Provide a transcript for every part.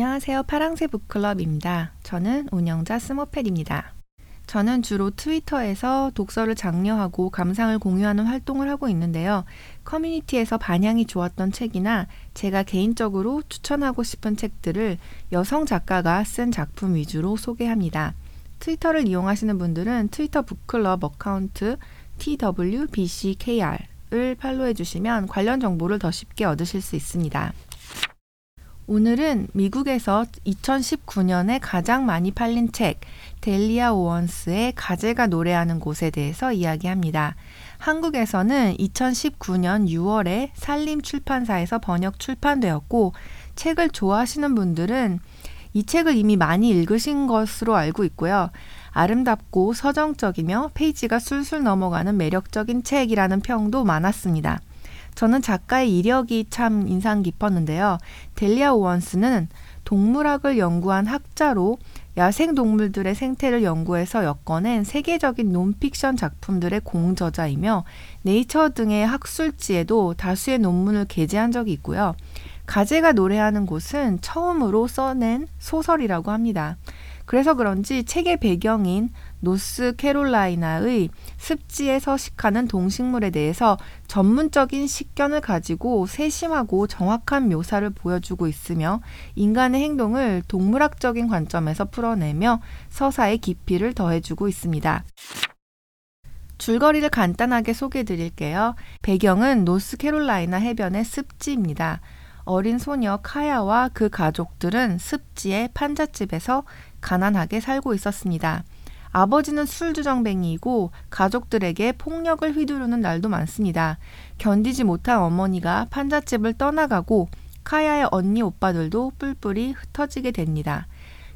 안녕하세요. 파랑새 북클럽입니다. 저는 운영자 스머펫입니다. 저는 주로 트위터에서 독서를 장려하고 감상을 공유하는 활동을 하고 있는데요. 커뮤니티에서 반향이 좋았던 책이나 제가 개인적으로 추천하고 싶은 책들을 여성 작가가 쓴 작품 위주로 소개합니다. 트위터를 이용하시는 분들은 트위터 book club account twbckr 을 follow해 주시면 관련 정보를 더 쉽게 얻으실 수 있습니다. 오늘은 미국에서 2019년에 가장 많이 팔린 책 델리아 오원스의 가재가 노래하는 곳에 대해서 이야기합니다. 한국에서는 2019년 6월에 산림 출판사에서 번역 출판되었고 책을 좋아하시는 분들은 이 책을 이미 많이 읽으신 것으로 알고 있고요. 아름답고 서정적이며 페이지가 술술 넘어가는 매력적인 책이라는 평도 많았습니다. 저는 작가의 이력이 참 인상 깊었는데요. 델리아 오원스는 동물학을 연구한 학자로 야생 동물들의 생태를 연구해서 엮어낸 세계적인 논픽션 작품들의 공저자이며 네이처 등의 학술지에도 다수의 논문을 게재한 적이 있고요. 가재가 노래하는 곳은 처음으로 써낸 소설이라고 합니다. 그래서 그런지 책의 배경인 노스캐롤라이나의 습지에 서식하는 동식물에 대해서 전문적인 식견을 가지고 세심하고 정확한 묘사를 보여주고 있으며 인간의 행동을 동물학적인 관점에서 풀어내며 서사의 깊이를 더해주고 있습니다. 줄거리를 간단하게 소개해 드릴게요. 배경은 노스캐롤라이나 해변의 습지입니다. 어린 소녀 카야와 그 가족들은 습지의 판잣집에서 가난하게 살고 있었습니다. 아버지는 술주정뱅이이고 가족들에게 폭력을 휘두르는 날도 많습니다. 견디지 못한 어머니가 판잣집을 떠나가고 카야의 언니 오빠들도 뿔뿔이 흩어지게 됩니다.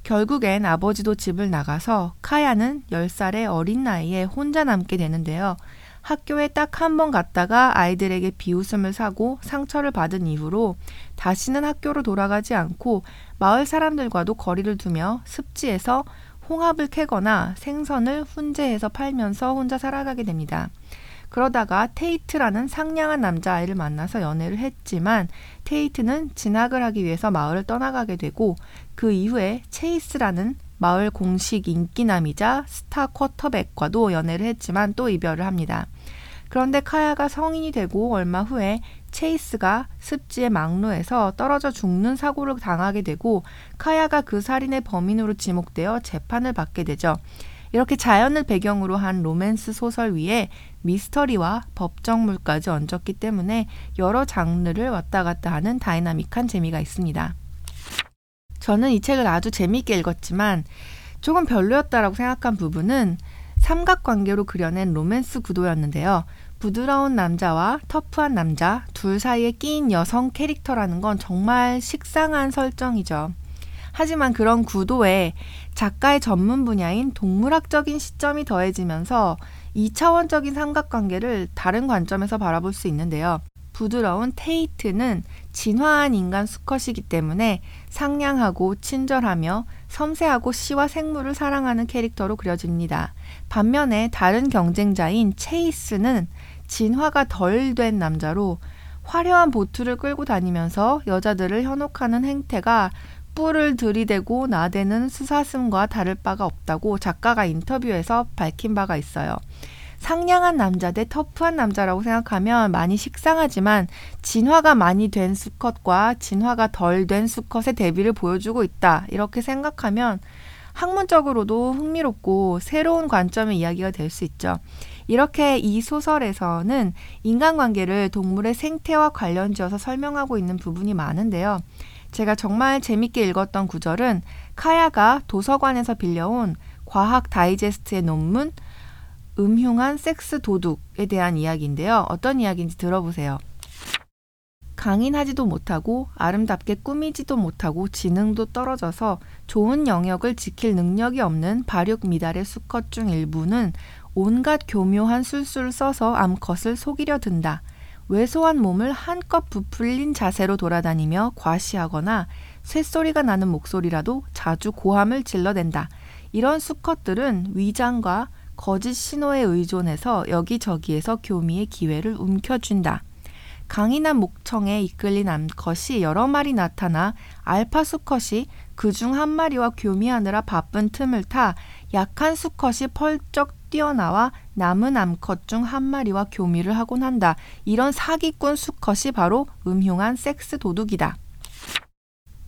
결국엔 아버지도 집을 나가서 카야는 10살의 어린 나이에 혼자 남게 되는데요. 학교에 딱 한 번 갔다가 아이들에게 비웃음을 사고 상처를 받은 이후로 다시는 학교로 돌아가지 않고 마을 사람들과도 거리를 두며 습지에서 홍합을 캐거나 생선을 훈제해서 팔면서 혼자 살아가게 됩니다. 그러다가 테이트라는 상냥한 남자아이를 만나서 연애를 했지만 테이트는 진학을 하기 위해서 마을을 떠나가게 되고 그 이후에 체이스라는 마을 공식 인기남이자 스타 쿼터백과도 연애를 했지만 또 이별을 합니다. 그런데 카야가 성인이 되고 얼마 후에 체이스가 습지의 망루에서 떨어져 죽는 사고를 당하게 되고 카야가 그 살인의 범인으로 지목되어 재판을 받게 되죠. 이렇게 자연을 배경으로 한 로맨스 소설 위에 미스터리와 법정물까지 얹었기 때문에 여러 장르를 왔다 갔다 하는 다이나믹한 재미가 있습니다. 저는 이 책을 아주 재미있게 읽었지만 조금 별로였다라고 생각한 부분은 삼각관계로 그려낸 로맨스 구도였는데요. 부드러운 남자와 터프한 남자, 둘 사이에 끼인 여성 캐릭터라는 건 정말 식상한 설정이죠. 하지만 그런 구도에 작가의 전문 분야인 동물학적인 시점이 더해지면서 2차원적인 삼각관계를 다른 관점에서 바라볼 수 있는데요. 부드러운 테이트는 진화한 인간 수컷이기 때문에 상냥하고 친절하며 섬세하고 시와 생물을 사랑하는 캐릭터로 그려집니다. 반면에 다른 경쟁자인 체이스는 진화가 덜 된 남자로 화려한 보트를 끌고 다니면서 여자들을 현혹하는 행태가 뿔을 들이대고 나대는 수사슴과 다를 바가 없다고 작가가 인터뷰에서 밝힌 바가 있어요. 상냥한 남자 대 터프한 남자라고 생각하면 많이 식상하지만 진화가 많이 된 수컷과 진화가 덜 된 수컷의 대비를 보여주고 있다. 이렇게 생각하면 학문적으로도 흥미롭고 새로운 관점의 이야기가 될 수 있죠. 이렇게 이 소설에서는 인간관계를 동물의 생태와 관련 지어서 설명하고 있는 부분이 많은데요. 제가 정말 재밌게 읽었던 구절은 카야가 도서관에서 빌려온 과학 다이제스트의 논문 음흉한 섹스 도둑에 대한 이야기인데요. 어떤 이야기인지 들어보세요. 강인하지도 못하고 아름답게 꾸미지도 못하고 지능도 떨어져서 좋은 영역을 지킬 능력이 없는 발육 미달의 수컷 중 일부는 온갖 교묘한 술수를 써서 암컷을 속이려 든다. 왜소한 몸을 한껏 부풀린 자세로 돌아다니며 과시하거나 쇳소리가 나는 목소리라도 자주 고함을 질러댄다. 이런 수컷들은 위장과 거짓 신호에 의존해서 여기저기에서 교미의 기회를 움켜쥔다. 강인한 목청에 이끌린 암컷이 여러 마리 나타나 알파 수컷이 그 중 한 마리와 교미하느라 바쁜 틈을 타 약한 수컷이 펄쩍 뛰어나와 남은 암컷 중 한 마리와 교미를 하곤 한다. 이런 사기꾼 수컷이 바로 음흉한 섹스 도둑이다.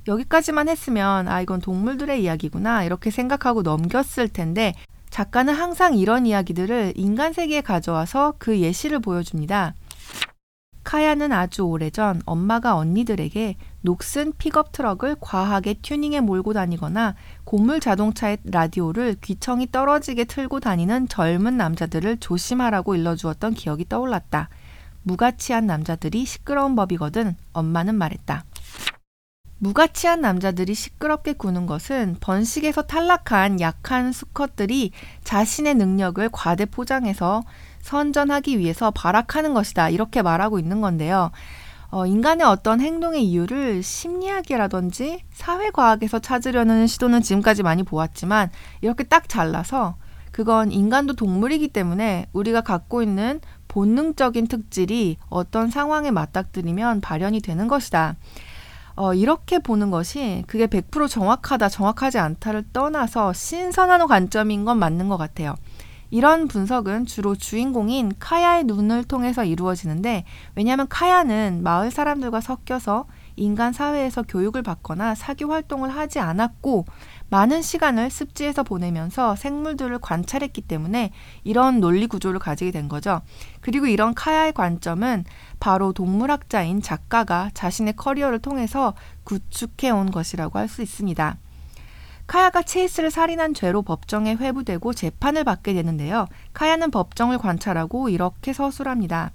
여기까지만 했으면 아 이건 동물들의 이야기구나 이렇게 생각하고 넘겼을 텐데 작가는 항상 이런 이야기들을 인간 세계에 가져와서 그 예시를 보여줍니다. 카야는 아주 오래전 엄마가 언니들에게 녹슨 픽업 트럭을 과하게 튜닝해 몰고 다니거나 고물 자동차의 라디오를 귀청이 떨어지게 틀고 다니는 젊은 남자들을 조심하라고 일러주었던 기억이 떠올랐다. 무가치한 남자들이 시끄러운 법이거든 엄마는 말했다. 무가치한 남자들이 시끄럽게 구는 것은 번식에서 탈락한 약한 수컷들이 자신의 능력을 과대 포장해서 선전하기 위해서 발악하는 것이다. 이렇게 말하고 있는 건데요. 어, 인간의 어떤 행동의 이유를 심리학이라든지 사회과학에서 찾으려는 시도는 지금까지 많이 보았지만 이렇게 딱 잘라서 그건 인간도 동물이기 때문에 우리가 갖고 있는 본능적인 특질이 어떤 상황에 맞닥뜨리면 발현이 되는 것이다. 어, 이렇게 보는 것이 그게 100% 정확하다, 정확하지 않다를 떠나서 신선한 관점인 건 맞는 것 같아요. 이런 분석은 주로 주인공인 카야의 눈을 통해서 이루어지는데 왜냐하면 카야는 마을 사람들과 섞여서 인간 사회에서 교육을 받거나 사기 활동을 하지 않았고 많은 시간을 습지에서 보내면서 생물들을 관찰했기 때문에 이런 논리 구조를 가지게 된 거죠. 그리고 이런 카야의 관점은 바로 동물학자인 작가가 자신의 커리어를 통해서 구축해 온 것이라고 할 수 있습니다. 카야가 체이스를 살인한 죄로 법정에 회부되고 재판을 받게 되는데요. 카야는 법정을 관찰하고 이렇게 서술합니다.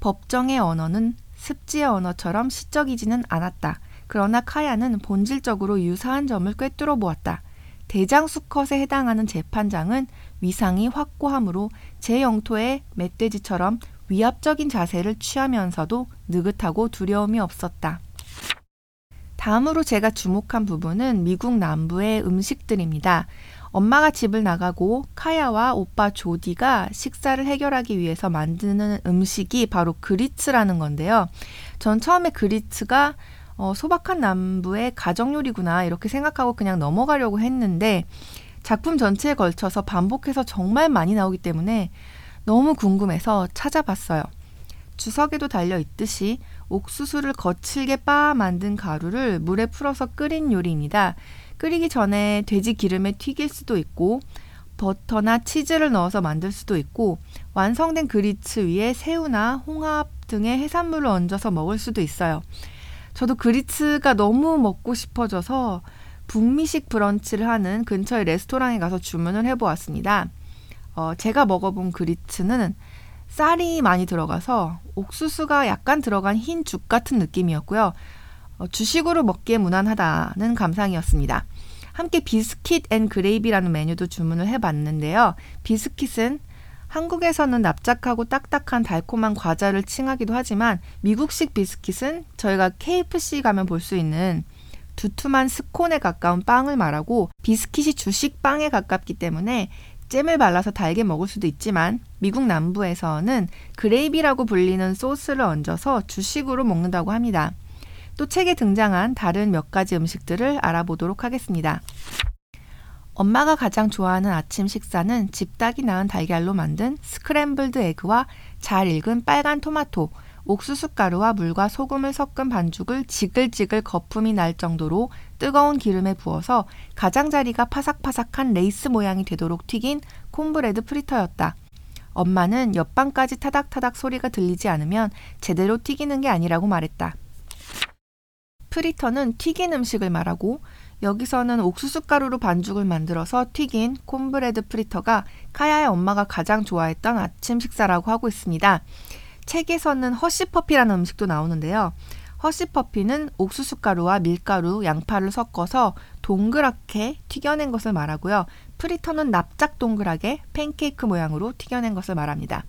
법정의 언어는 습지의 언어처럼 시적이지는 않았다. 그러나 카야는 본질적으로 유사한 점을 꿰뚫어 보았다. 대장 수컷에 해당하는 재판장은 위상이 확고하므로 제 영토의 멧돼지처럼 위압적인 자세를 취하면서도 느긋하고 두려움이 없었다. 다음으로 제가 주목한 부분은 미국 남부의 음식들입니다. 엄마가 집을 나가고 카야와 오빠 조디가 식사를 해결하기 위해서 만드는 음식이 바로 그리츠라는 건데요. 전 처음에 그리츠가 어, 소박한 남부의 가정 요리구나 이렇게 생각하고 그냥 넘어가려고 했는데 작품 전체에 걸쳐서 반복해서 정말 많이 나오기 때문에 너무 궁금해서 찾아봤어요. 주석에도 달려 있듯이 옥수수를 거칠게 빻아 만든 가루를 물에 풀어서 끓인 요리입니다. 끓이기 전에 돼지 기름에 튀길 수도 있고 버터나 치즈를 넣어서 만들 수도 있고 완성된 그리츠 위에 새우나 홍합 등의 해산물을 얹어서 먹을 수도 있어요. 저도 그리츠가 너무 먹고 싶어져서 북미식 브런치를 하는 근처의 레스토랑에 가서 주문을 해보았습니다. 어, 제가 먹어본 grits는 쌀이 많이 들어가서 옥수수가 약간 들어간 흰 죽 같은 느낌이었고요. 어, 주식으로 먹기에 무난하다는 감상이었습니다. 함께 biscuit and gravy라는 메뉴도 주문을 해봤는데요. 비스킷은 한국에서는 납작하고 딱딱한 달콤한 과자를 칭하기도 하지만 미국식 비스킷은 저희가 KFC 가면 볼 수 있는 두툼한 스콘에 가까운 빵을 말하고 비스킷이 주식 빵에 가깝기 때문에 잼을 발라서 달게 먹을 수도 있지만 미국 남부에서는 gravy라고 불리는 소스를 얹어서 주식으로 먹는다고 합니다. 또 책에 등장한 다른 몇 가지 음식들을 알아보도록 하겠습니다. 엄마가 가장 좋아하는 아침 식사는 집닭이 낳은 달걀로 만든 scrambled egg와 잘 익은 빨간 토마토, 옥수수 가루와 물과 소금을 섞은 반죽을 지글지글 거품이 날 정도로 뜨거운 기름에 부어서 가장자리가 파삭파삭한 레이스 모양이 되도록 튀긴 cornbread fritter였다. 엄마는 옆방까지 타닥타닥 소리가 들리지 않으면 제대로 튀기는 게 아니라고 말했다. fritter는 튀긴 음식을 말하고 여기서는 옥수수 가루로 반죽을 만들어서 튀긴 cornbread fritter가 카야의 엄마가 가장 좋아했던 아침 식사라고 하고 있습니다. 책에서는 hush puppy라는 음식도 나오는데요. 허쉬퍼피는 옥수수 가루와 밀가루, 양파를 섞어서 동그랗게 튀겨낸 것을 말하고요. 프리터는 납작 동그랗게 팬케이크 모양으로 튀겨낸 것을 말합니다.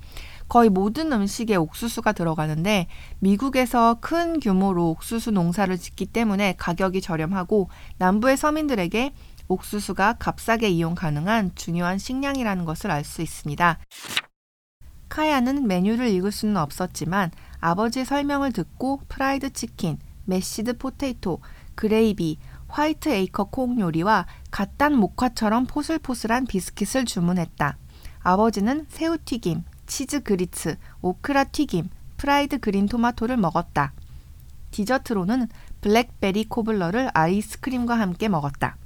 거의 모든 음식에 옥수수가 들어가는데 미국에서 큰 규모로 옥수수 농사를 짓기 때문에 가격이 저렴하고 남부의 서민들에게 옥수수가 값싸게 이용 가능한 중요한 식량이라는 것을 알 수 있습니다. 카야는 메뉴를 읽을 수는 없었지만 아버지의 설명을 듣고 프라이드 치킨, mashed potato, gravy, white acre 콩 요리와 갓 딴 목화처럼 포슬포슬한 비스킷을 주문했다. 아버지는 새우튀김, 치즈 grits, 오크라 튀김, fried green tomato를 먹었다. 디저트로는 블랙베리 cobbler를 아이스크림과 함께 먹었다.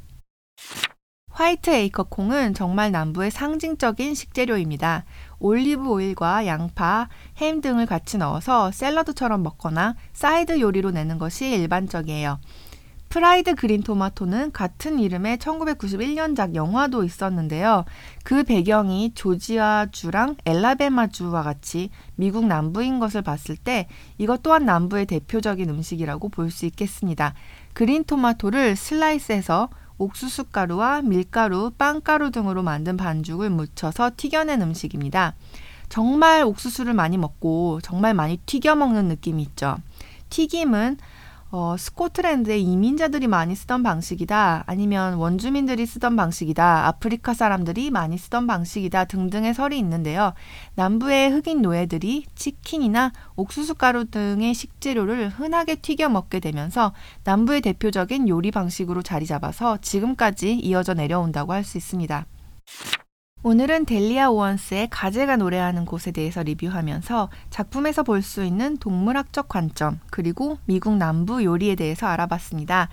white acre 콩은 정말 남부의 상징적인 식재료입니다. 올리브 오일과 양파, 햄 등을 같이 넣어서 샐러드처럼 먹거나 사이드 요리로 내는 것이 일반적이에요. fried green tomato는 같은 이름의 1991년작 영화도 있었는데요. 그 배경이 조지아주랑 앨라배마주와 같이 미국 남부인 것을 봤을 때 이것 또한 남부의 대표적인 음식이라고 볼 수 있겠습니다. 그린 토마토를 슬라이스해서 옥수수 가루와 밀가루, 빵가루 등으로 만든 반죽을 묻혀서 튀겨낸 음식입니다. 정말 옥수수를 많이 먹고 정말 많이 튀겨 먹는 느낌이 있죠. 튀김은 어, 스코틀랜드의 이민자들이 많이 쓰던 방식이다. 아니면 원주민들이 쓰던 방식이다. 아프리카 사람들이 많이 쓰던 방식이다. 등등의 설이 있는데요. 남부의 흑인 노예들이 치킨이나 옥수수 가루 등의 식재료를 흔하게 튀겨 먹게 되면서 남부의 대표적인 요리 방식으로 자리 잡아서 지금까지 이어져 내려온다고 할 수 있습니다. 오늘은 델리아 오원스의 가제가 노래하는 곳에 대해서 리뷰하면서 작품에서 볼 수 있는 동물학적 관점, 그리고 미국 남부 요리에 대해서 알아봤습니다.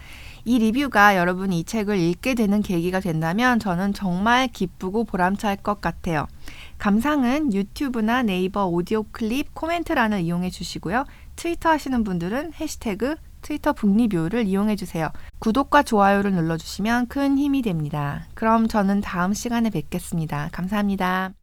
이 리뷰가 여러분이 이 책을 읽게 되는 계기가 된다면 저는 정말 기쁘고 보람찰 것 같아요. 감상은 유튜브나 네이버 오디오 클립 코멘트란을 이용해 주시고요. 트위터 하시는 분들은 해시태그 트위터 북리뷰를 이용해 주세요. 구독과 좋아요를 눌러주시면 큰 힘이 됩니다. 그럼 저는 다음 시간에 뵙겠습니다. 감사합니다.